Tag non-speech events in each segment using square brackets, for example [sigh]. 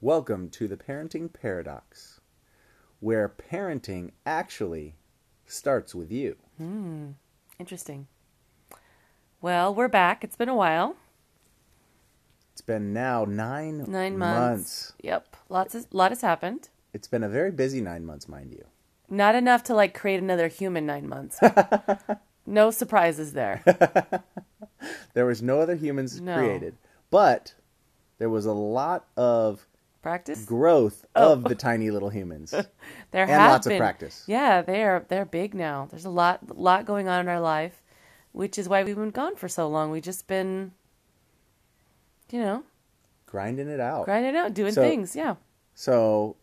Welcome to the Parenting Paradox, where parenting actually starts with you. Hmm. Interesting. Well, we're back. It's been a while. It's been now nine, Nine months. Yep. Lots of lot has happened. It's been a very busy nine months, mind you. Not enough to like create another human nine months. [laughs] no surprises there. [laughs] There was no other humans No. created, but there was a lot of Practice. growth of the tiny little humans. [laughs] There and have lots of practice. Yeah, they're they're big now. There's a lot lot going on in our life, which is why we've been gone for so long. We've just been, you know, Grinding it out. grinding it out, doing So- things. Yeah. So,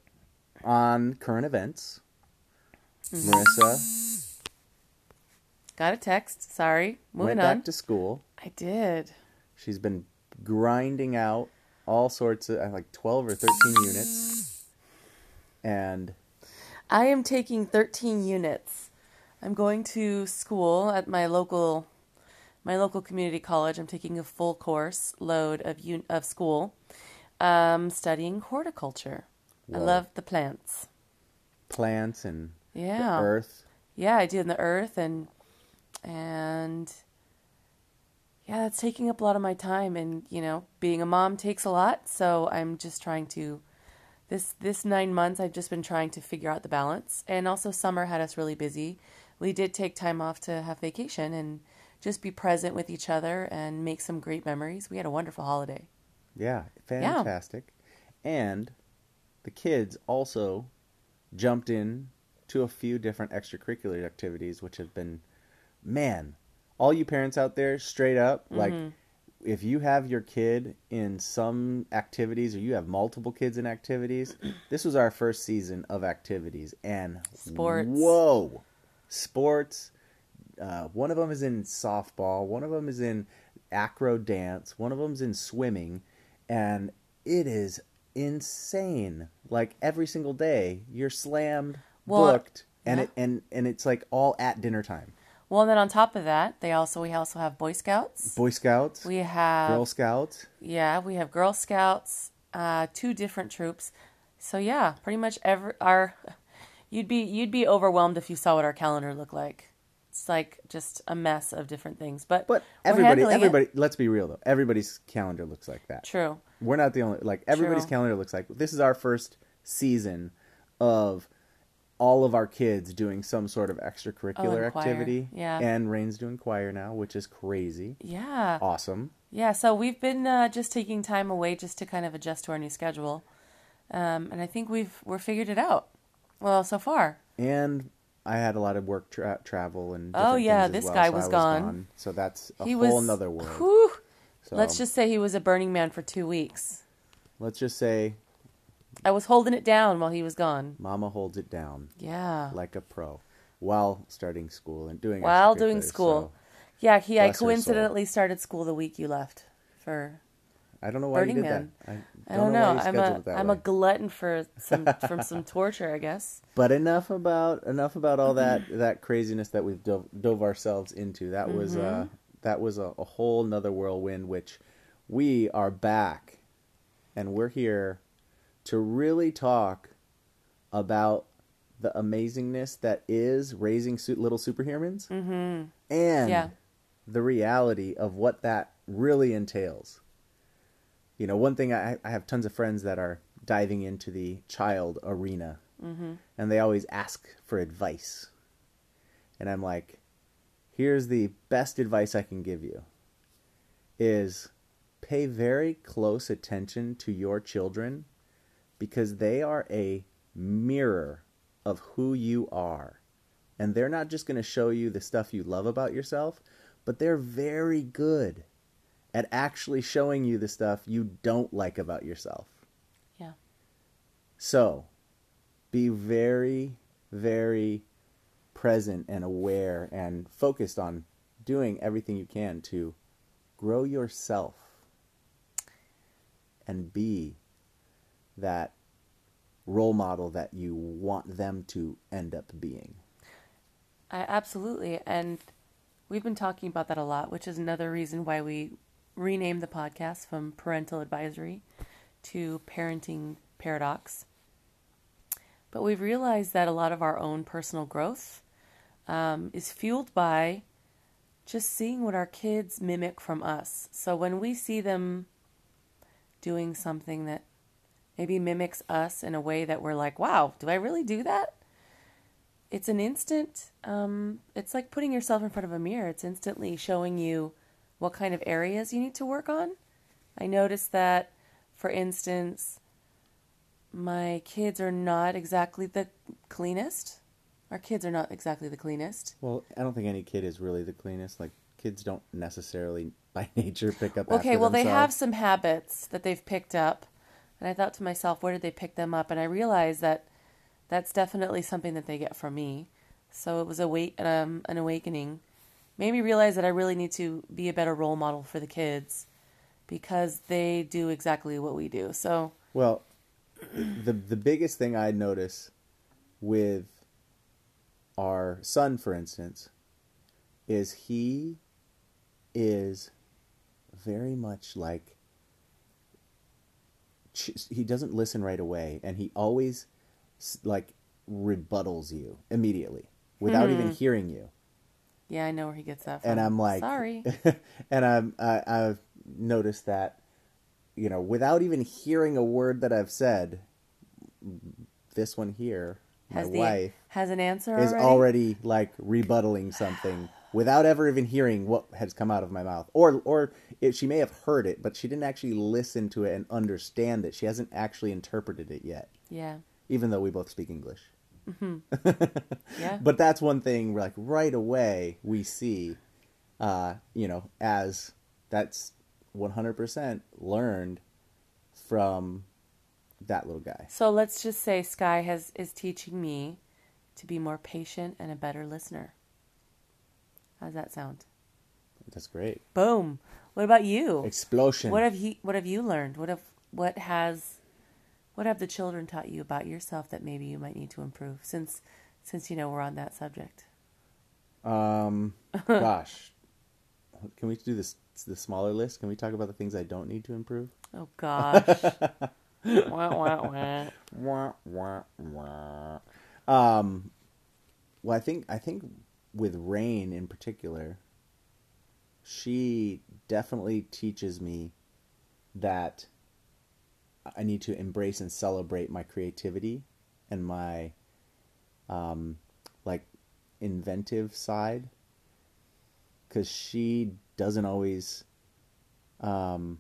on current events, Mm-hmm. Marissa Got a text. Sorry. Moving went on. back to school. I did. She's been grinding out all sorts of like 12 or 13 units. And I am taking 13 units. I'm going to school at my local my local community college. I'm taking a full course load of un- of school, um, studying horticulture. I love the plants. plants and the Yeah, earth. yeah, I do in the earth and and yeah, that's taking up a lot of my time. And you know, being a mom takes a lot. So I'm just trying to this this nine months. I've just been trying to figure out the balance. And also, summer had us really busy. We did take time off to have vacation and just be present with each other and make some great memories. We had a wonderful holiday. Yeah, fantastic. And the kids also jumped in to a few different extracurricular activities, which have been, man, all you parents out there, straight up, like, Mm-hmm. if you have your kid in some activities or you have multiple kids in activities, [clears throat] this was our first season of activities. And Sports. whoa, sports. Uh, one of them is in softball. One of them is in acro dance. One of them's in swimming, and it is insane. Like every single day, you're slammed, Well, booked, and yeah. it and and it's like all at dinner time. Well, and then on top of that, they also we also have Boy Scouts. Boy Scouts, We have Girl Scouts. Yeah, we have Girl Scouts, uh, two different troops. So yeah, pretty much every our you'd be you'd be overwhelmed if you saw what our calendar looked like. It's like just a mess of different things. But But we're everybody, it. everybody. Let's be real though. Everybody's calendar looks like that. True. We're not the only. Like everybody's True. calendar looks like this is our first season of all of our kids doing some sort of extracurricular Oh, activity. Yeah. And Rain's doing choir now, which is crazy. Yeah. Awesome. Yeah, so we've been uh, just taking time away just to kind of adjust to our new schedule. Um, and I think we've we're figured it out. Well, so far. And I had a lot of work tra- travel and Oh, yeah, this well, guy so I was gone. So that's a he whole was nother world. whew. So Let's just say he was a Burning Man for 2 weeks. let's just say I was holding it down while he was gone. Mama holds it down Yeah. like a pro while starting school and doing While doing school. so Yeah, he I coincidentally started school the week you left for I don't know why Burning you did Man. that. I, I don't know. you I'm a am a glutton for some from some [laughs] torture, I guess. But enough about enough about all that [clears throat] that craziness that we've dove, dove ourselves into. That was uh Mm-hmm. that was a, a whole nother whirlwind. Which we are back, and we're here to really talk about the amazingness that is raising su- little superhumans, mm-hmm. and Yeah. the reality of what that really entails. You know, one thing I, I have tons of friends that are diving into the child arena, and they always ask for advice. And I'm like, here's the best advice I can give you is pay very close attention to your children because they are a mirror of who you are. And they're not just going to show you the stuff you love about yourself, but they're very good at actually showing you the stuff you don't like about yourself. Yeah. So, be very, very present and aware and focused on doing everything you can to grow yourself and be that role model that you want them to end up being. I absolutely and we've been talking about that a lot, which is another reason why we renamed the podcast from parental advisory to parenting paradox. But we've realized that a lot of our own personal growth um, is fueled by just seeing what our kids mimic from us. So when we see them doing something that maybe mimics us in a way that we're like, wow, do I really do that? It's an instant, um, it's like putting yourself in front of a mirror. It's instantly showing you what kind of areas you need to work on. I noticed that, for instance, my kids are not exactly the cleanest. Our kids are not exactly the cleanest. Well, I don't think any kid is really the cleanest. Like kids don't necessarily by [laughs] nature pick up. Okay, well, they have some habits that they've picked up. And I thought to myself, where did they pick them up? And I realized that that's definitely something that they get from me. So it was a wait, um, an awakening. Made me realize that I really need to be a better role model for the kids because they do exactly what we do. So, Well, the the biggest thing I notice with our son, for instance, is he is very much like he doesn't listen right away, and he always like rebuttals you immediately without even hmm. hearing you. yeah, I know where he gets that from. and I'm like, sorry. [laughs] and I'm I, I've noticed that, you know, without even hearing a word that I've said, this one here, my the wife, has an answer is already? already like rebuttaling something without ever even hearing what has come out of my mouth, or or if she may have heard it, but she didn't actually listen to it and understand it. She hasn't actually interpreted it yet, Yeah, even though we both speak English. [laughs] yeah. But that's one thing like right away we see, uh, you know, as that's 100% learned from that little guy. So let's just say Sky has is teaching me to be more patient and a better listener. How's that sound? That's great. Boom. What about you? Explosion. What have you what have you learned? What have what has what have the children taught you about yourself that maybe you might need to improve since since you know we're on that subject? um, [laughs] gosh, can we do this? The smaller list. Can we talk about the things I don't need to improve? Oh gosh. [laughs] wah, wah, wah. Wah, wah, wah. Um, well, I think I think with Rain in particular, she definitely teaches me that I need to embrace and celebrate my creativity and my um, like inventive side. Because she doesn't always um,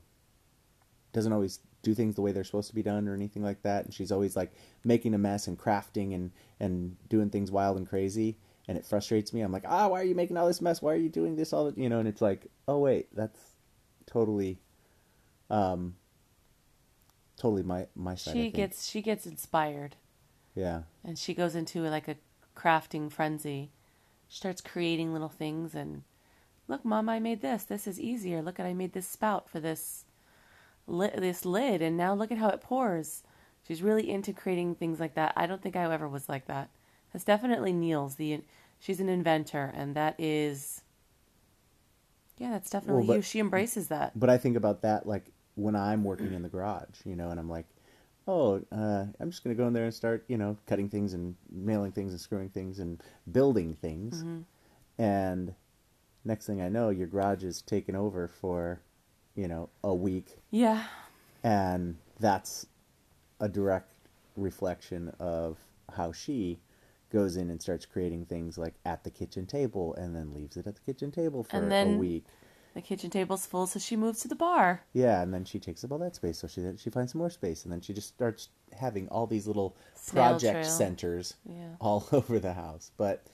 doesn't always do things the way they're supposed to be done or anything like that. And she's always like making a mess and crafting and and doing things wild and crazy and it frustrates me i'm like ah why are you making all this mess why are you doing this all the you know and it's like oh wait that's totally um totally my my side She gets she gets inspired yeah and she goes into like a crafting frenzy. She starts creating little things and look, mom, I made this. This is easier. Look at I made this spout for this li- this lid, and now look at how it pours. She's really into creating things like that. I don't think I ever was like that. That's definitely Neil's. The she's an inventor, and that is yeah, that's definitely Well, but- you. She embraces that. but i think about that like when i'm working in the garage you know and i'm like oh uh, i'm just going to go in there and start you know cutting things and nailing things and screwing things and building things and next thing i know your garage is taken over for you know a week Yeah, and that's a direct reflection of how she goes in and starts creating things like at the kitchen table and then leaves it at the kitchen table for And a then- week the kitchen table's full, so she moves to the bar. yeah and then she takes up all that space so she she finds some more space and then she just starts having all these little Snail project trail. centers Yeah. all [laughs] over the house but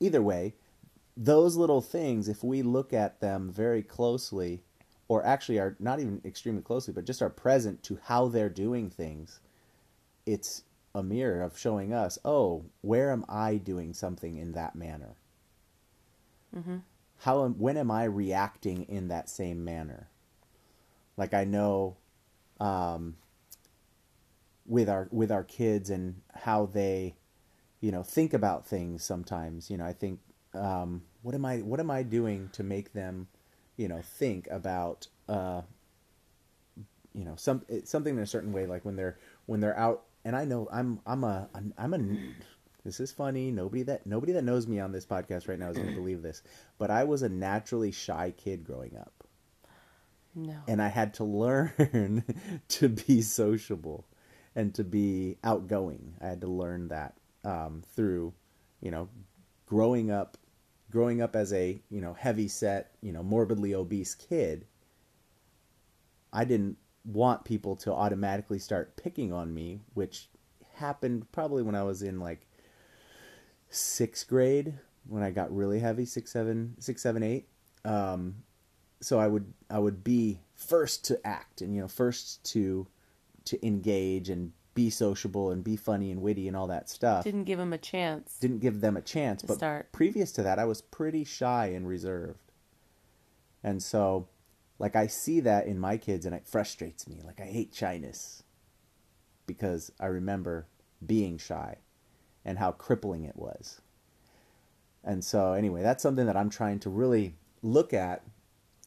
either way those little things if we look at them very closely or actually are not even extremely closely but just are present to how they're doing things it's a mirror of showing us oh where am i doing something in that manner? How am, when am i reacting in that same manner? Like i know um, with our with our kids and how they you know think about things sometimes you know i think um, what am i what am i doing to make them you know think about uh, you know some something in a certain way like when they're when they're out and I know I'm I'm a I'm a this is funny nobody that nobody that knows me on this podcast right now is going to believe this but I was a naturally shy kid growing up No. and I had to learn [laughs] to be sociable and to be outgoing. I had to learn that um, through, you know, growing up, growing up as a you know heavy set, you know, morbidly obese kid. I didn't want people to automatically start picking on me, which happened probably when I was in like sixth grade when I got really heavy, six, seven, six, seven, eight. Um, so I would I would be first to act and you know first to to engage and be sociable and be funny and witty and all that stuff. Didn't give them a chance. Didn't give them a chance, but start. previous to that I was pretty shy and reserved. And so like I see that in my kids and it frustrates me. Like I hate shyness because I remember being shy and how crippling it was. And so anyway, that's something that I'm trying to really look at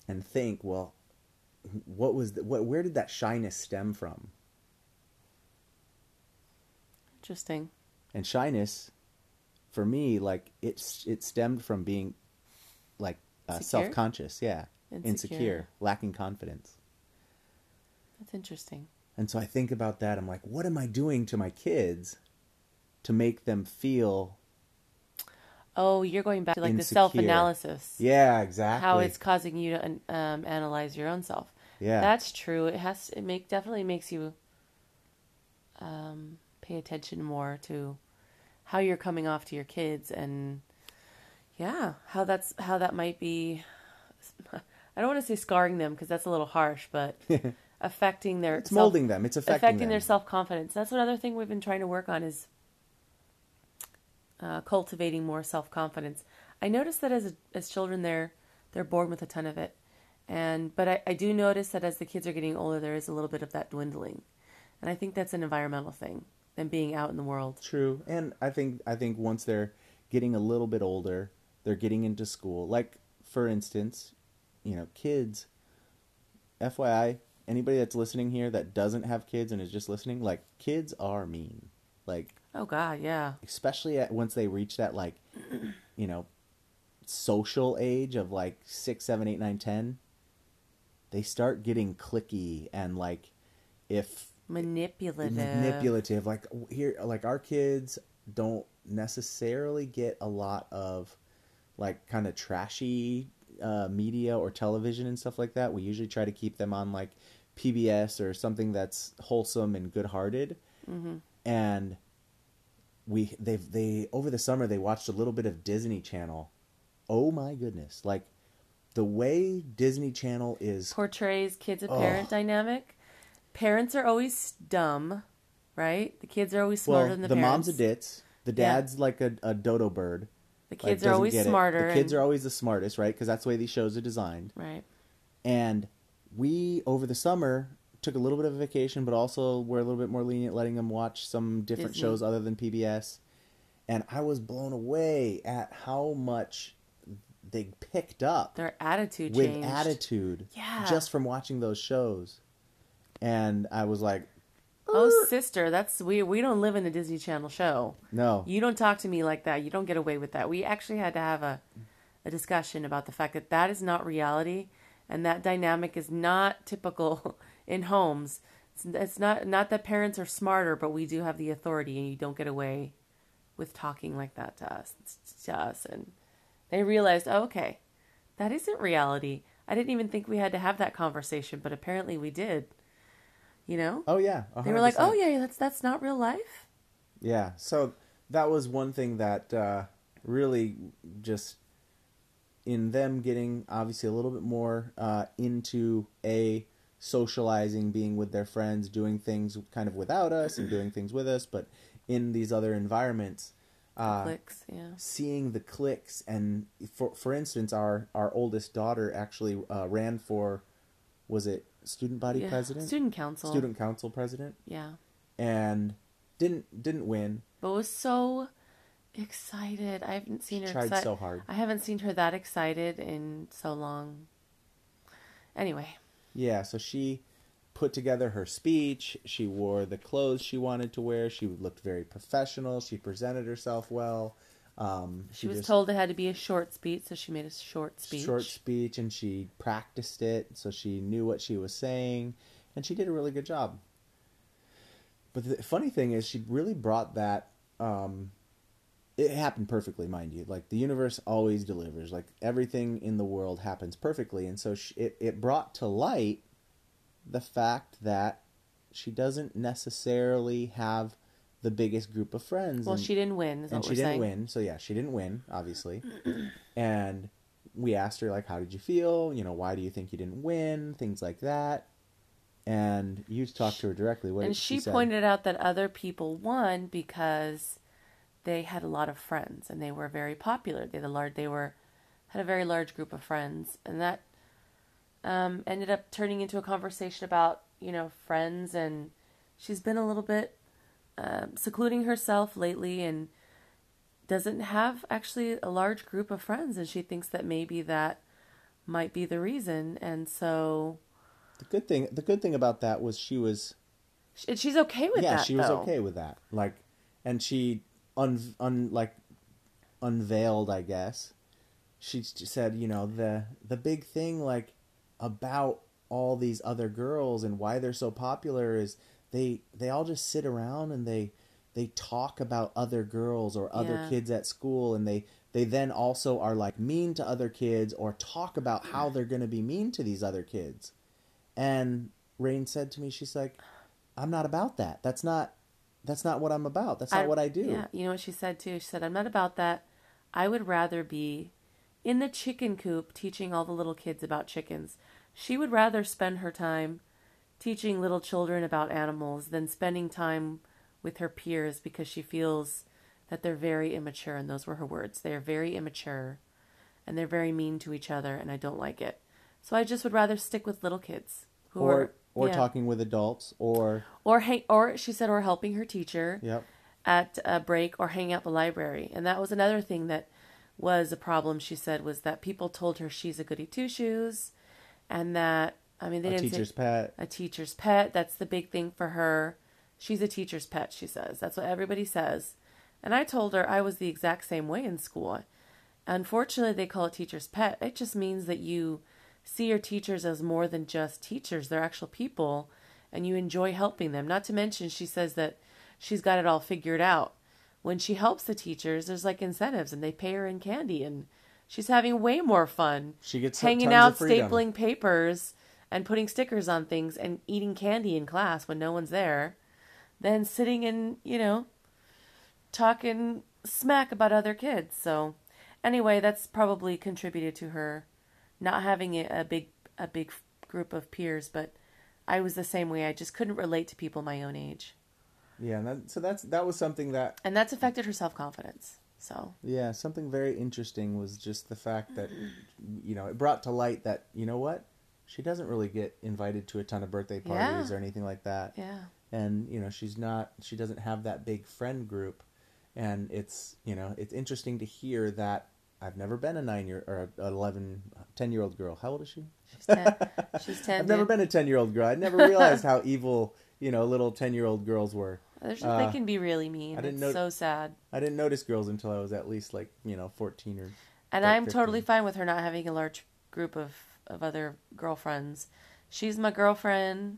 and think, well, what was the, what where did that shyness stem from? Interesting. And shyness for me like it's it stemmed from being like uh, self-conscious, yeah, Insecure. insecure, lacking confidence. That's interesting. And so I think about that. I'm like, what am I doing to my kids to make them feel? Oh, you're going back to like the self analysis. Yeah, exactly. How it's causing you to um, analyze your own self. yeah, That's true. It has it make definitely makes you um, pay attention more to how you're coming off to your kids and yeah, how that's how that might be. I don't want to say scarring them because that's a little harsh, but [laughs] affecting their it's self- molding them. It's affecting, affecting them. their self confidence. That's another thing we've been trying to work on is uh, cultivating more self confidence. I noticed that as as children, they're they're born with a ton of it, and but I, I do notice that as the kids are getting older, there is a little bit of that dwindling, and I think that's an environmental thing, them being out in the world. True, and I think I think once they're getting a little bit older, they're getting into school. Like for instance, you know, kids. FYI, anybody that's listening here that doesn't have kids and is just listening, like kids are mean. Like Oh God, yeah, especially at, once they reach that like, [clears throat] you know, social age of like six, seven, eight, nine, ten. They start getting clicky and like, if manipulative. manipulative like here like our kids don't necessarily get a lot of like kind of trashy uh, media or television and stuff like that we usually try to keep them on like pbs or something that's wholesome and good-hearted Mm-hmm. and we they've they over the summer they watched a little bit of disney channel oh my goodness like the way disney channel is Portrays kids and Oh. parent dynamic. Parents are always dumb, right? The kids are always smarter well than the, parents. the parents. mom's a ditz the Yeah. dad's like a, a dodo bird The like, kids are doesn't always smarter. The kids and- are always the smartest, right? Because that's the way these shows are designed. right. And we over the summer took a little bit of a vacation, but also we're a little bit more lenient, letting them watch some different Disney. shows other than PBS. And I was blown away at how much they picked up Their attitude with changed. attitude Yeah. just from watching those shows. And I was like, Oh, uh, sister, that's we. We don't live in a Disney Channel show. no, You don't talk to me like that. You don't get away with that. We actually had to have a, a discussion about the fact that that is not reality, and that dynamic is not typical [laughs] in homes. It's, it's not not that parents are smarter, but we do have the authority, and you don't get away with talking like that to us. To us, and they realized, oh, okay, that isn't reality. I didn't even think we had to have that conversation, but apparently we did. You know, oh yeah, they were like, oh yeah, that's that's not real life. Yeah, so that was one thing that uh, really just in them getting obviously a little bit more uh, into a socializing, being with their friends, doing things kind of without us and doing things with us, but in these other environments. Uh, Clicks, yeah. seeing the clicks and for for instance our our oldest daughter actually uh, ran for was it student body Yeah, president Student council. student council president Yeah. and didn't didn't win But was so excited. I haven't seen her tried exci- so hard I haven't seen her that excited in so long. Anyway, Yeah, so she put together her speech. She wore the clothes she wanted to wear. She looked very professional. She presented herself well. Um, She was just- told it had to be a short speech, so she made a short speech. short speech and she practiced it so she knew what she was saying and she did a really good job. But the funny thing is she really brought that um it happened perfectly mind you. Like the universe always delivers. Like everything in the world happens perfectly and so she, it, it brought to light the fact that she doesn't necessarily have the biggest group of friends well, and- she didn't win. Is and what she didn't saying. win so yeah she didn't win obviously [clears throat] and we asked her like how did you feel you know why do you think you didn't win things like that and you talked to her directly what and she say? pointed out that other people won because they had a lot of friends and they were very popular. They had a large, they were had a very large group of friends, and that um, ended up turning into a conversation about you know friends. And she's been a little bit um, secluding herself lately and doesn't have actually a large group of friends, and she thinks that maybe that might be the reason. And so, the good thing the good thing about that was she was and she's okay with yeah that. she was though. okay with that like and she un, un like unveiled i guess she said you know the the big thing like about all these other girls and why they're so popular is they they all just sit around and they they talk about other girls or other Yeah. kids at school and they they then also are like mean to other kids or talk about how they're going to be mean to these other kids and rain said to me she's like i'm not about that that's not that's not what i'm about that's not what i do Yeah, you know what she said too? She said, I'm not about that. I would rather be in the chicken coop teaching all the little kids about chickens. She would rather spend her time teaching little children about animals than spending time with her peers because she feels that they're very immature. And those were her words. They are very immature and they're very mean to each other, and I don't like it. So I just would rather stick with little kids who or are. or yeah. talking with adults or Or, hang, or she said, or helping her teacher yep at a break or hang out at the library. And that was another thing that was a problem, she said, was that people told her she's a goody two shoes and that, I mean, they a didn't teacher's say pet a teacher's pet. That's the big thing for her. She's a teacher's pet, she says. That's what everybody says. And I told her I was the exact same way in school. Unfortunately, they call it teacher's pet. It just means that you see your teachers as more than just teachers, they're actual people, and you enjoy helping them. Not to mention, she says that she's got it all figured out. When she helps the teachers, there's like incentives, and they pay her in candy, and she's having way more fun she gets hanging out, stapling papers, and putting stickers on things, and eating candy in class when no one's there, than sitting and you know talking smack about other kids. So, anyway, that's probably contributed to her not having a, big a big group of peers. But I was the same way. I just couldn't relate to people my own age, yeah and that, so that's that was something that and that's affected her self confidence. So, yeah something very interesting was just the fact that you know it brought to light that you know what she doesn't really get invited to a ton of birthday parties Yeah. or anything like that. Yeah, and you know she's not she doesn't have that big friend group. And it's you know it's interesting to hear that i've never been a nine year or a 11 10 year old girl. How old is she? She's ten. [laughs] she's 10 i've never been a 10 year old girl. I never realized how [laughs] evil you know little 10 year old girls were. Uh, they can be really mean. I didn't it's know- so sad. i didn't notice girls until i was at least like you know 14 or And I'm totally fine with her not having a large group of, of other girlfriends. She's my girlfriend.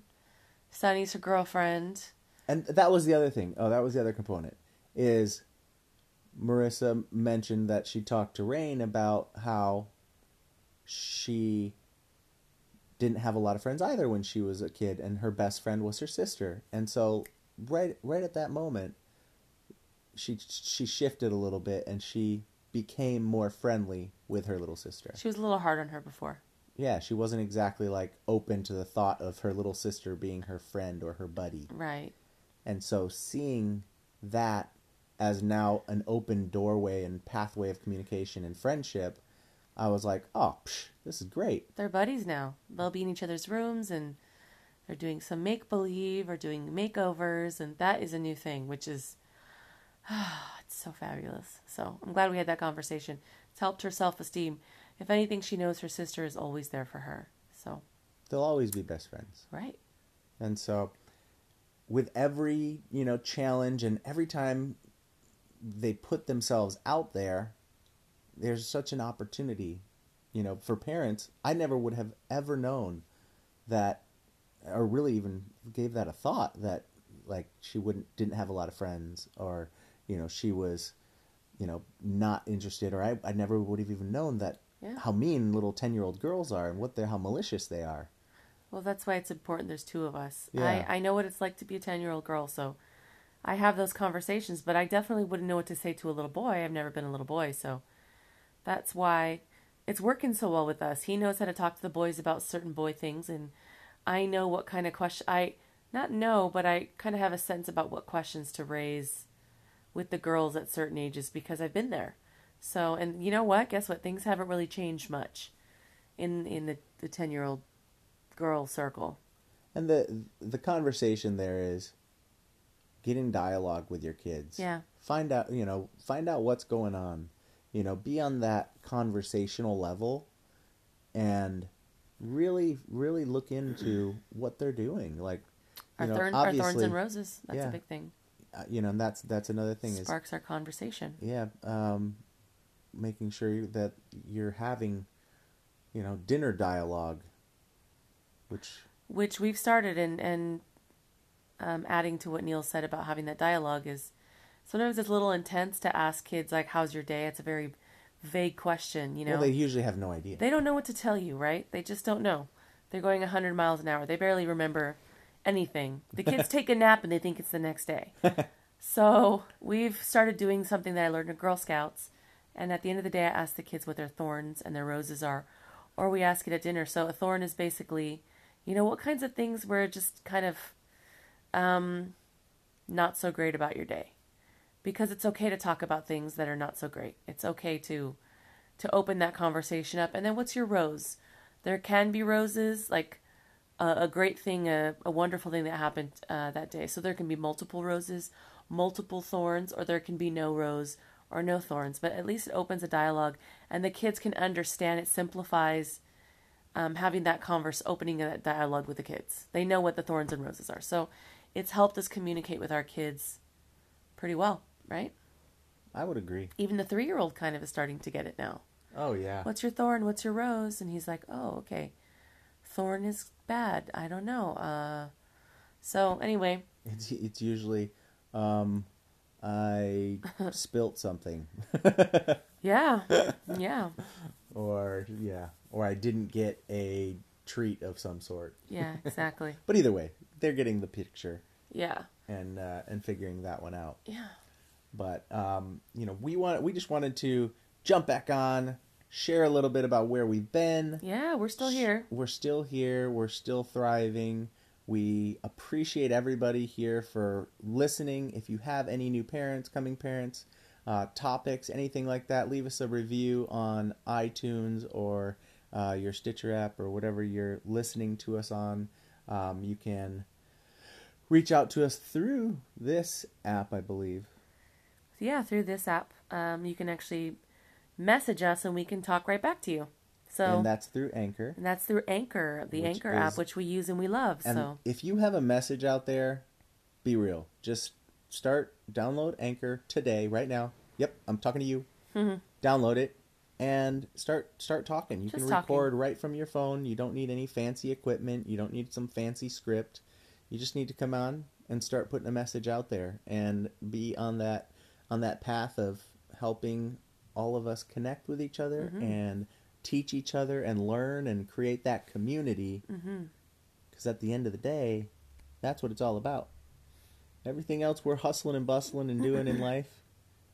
Sunny's her girlfriend. and that was the other thing oh that was the other component is marissa mentioned that she talked to rain about how she didn't have a lot of friends either when she was a kid and her best friend was her sister and so right right at that moment she she shifted a little bit and she became more friendly with her little sister She was a little hard on her before. Yeah she wasn't exactly like open to the thought of her little sister being her friend or her buddy Right. and so seeing that as now an open doorway and pathway of communication and friendship, I was like, oh, psh, this is great. They're buddies now. They'll be in each other's rooms and they're doing some make believe or doing makeovers. And that is a new thing, which is, [sighs] it's so fabulous. So I'm glad we had that conversation. It's helped her self esteem. If anything, she knows her sister is always there for her. So, They'll always be best friends. right. And so with every, you know, challenge and every time they put themselves out there, there's such an opportunity, you know, for parents. I never would have ever known that or really even gave that a thought that like she wouldn't didn't have a lot of friends or you know she was you know not interested or I, I never would have even known that Yeah. how mean little 10 year old girls are and what they're how malicious they are Well, that's why it's important there's two of us. Yeah. I, I know what it's like to be a 10 year old girl, so I have those conversations, but I definitely wouldn't know what to say to a little boy. I've never been a little boy, so that's why it's working so well with us. He knows how to talk to the boys about certain boy things, and I know what kind of question I not know, but I kind of have a sense about what questions to raise with the girls at certain ages because I've been there. So, and you know what? Guess what? Things haven't really changed much in in the the 10 year old girl circle. and the the conversation there is get in dialogue with your kids Yeah. find out you know find out what's going on you know be on that conversational level and really really look into what they're doing like Our, you know thorn, our thorns and roses. That's yeah. a big thing. uh, you know and that's that's another thing is Sparks our conversation. yeah um making sure that you're having you know dinner dialogue which Which we've started and, and um, adding to what Neil said about having that dialogue is sometimes it's a little intense to ask kids like, how's your day? It's a very vague question, you know. well they usually have no idea They don't know what to tell you, right? They just don't know. They're going 100 miles an hour. They barely remember anything. The kids [laughs] take a nap and they think it's the next day. [laughs] so we've started doing something that I learned in Girl Scouts. And at the end of the day, I ask the kids what their thorns and their roses are, or we ask it at dinner. So a thorn is basically, you know, what kinds of things were just kind of um, not so great about your day. Because it's okay to talk about things that are not so great. It's okay to to open that conversation up. And then what's your rose? There can be roses, like a, a great thing, a, a wonderful thing that happened uh, that day. So there can be multiple roses, multiple thorns, or there can be no rose or no thorns. But at least it opens a dialogue, and the kids can understand. It simplifies um, having that converse, opening that dialogue with the kids. They know what the thorns and roses are. So it's helped us communicate with our kids pretty well, right? i would agree Even the three year old kind of is starting to get it now. oh yeah What's your thorn? What's your rose? And he's like, Oh, okay. Thorn is bad. I don't know. Uh so anyway, It's it's usually um, I [laughs] spilt something, [laughs] yeah. Yeah. or yeah, or I didn't get a treat of some sort. Yeah, exactly. [laughs] But either way, they're getting the picture Yeah. and uh, and figuring that one out. Yeah. But um, you know, we want we just wanted to jump back on, share a little bit about where we've been. Yeah, we're still here. We're still here. We're still thriving. We appreciate everybody here for listening. If you have any new parents, coming parents, uh, topics, anything like that, leave us a review on iTunes or uh, your Stitcher app or whatever you're listening to us on. Um, you can reach out to us through this app, I believe. Yeah, through this app. Um you can actually message us and we can talk right back to you. So and that's through Anchor. and that's through Anchor, the Anchor is- app which we use and we love. And so if you have a message out there, be real. Just start, download Anchor today, right now. Yep, I'm talking to you. Mhm. Download it and start start talking. You Just can talking. record right from your phone. You don't need any fancy equipment. You don't need some fancy script. You just need to come on and start putting a message out there and be on that on that path of helping all of us connect with each other Mhm. and teach each other and learn and create that community because at the end of the day, that's what it's all about. Everything else we're hustling and bustling and doing in [laughs] life,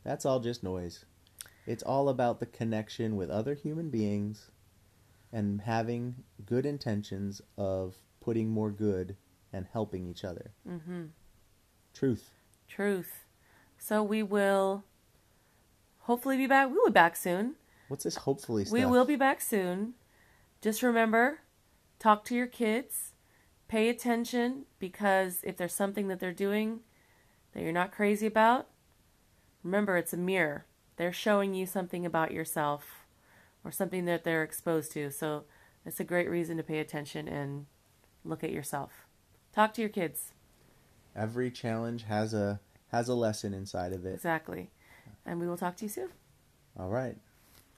that's all just noise. It's all about the connection with other human beings and having good intentions of putting more good and helping each other. Mhm. Truth. Truth. So we will hopefully be back. We'll be back soon. What's this hopefully stuff? We will be back soon. Just remember, talk to your kids. Pay attention because if there's something that they're doing that you're not crazy about, remember it's a mirror. They're showing you something about yourself or something that they're exposed to. So it's a great reason to pay attention and look at yourself. Talk to your kids. Every challenge has a has a lesson inside of it. Exactly. And we will talk to you soon. All right.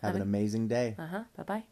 Have, Have an amazing day. Uh huh. Bye bye.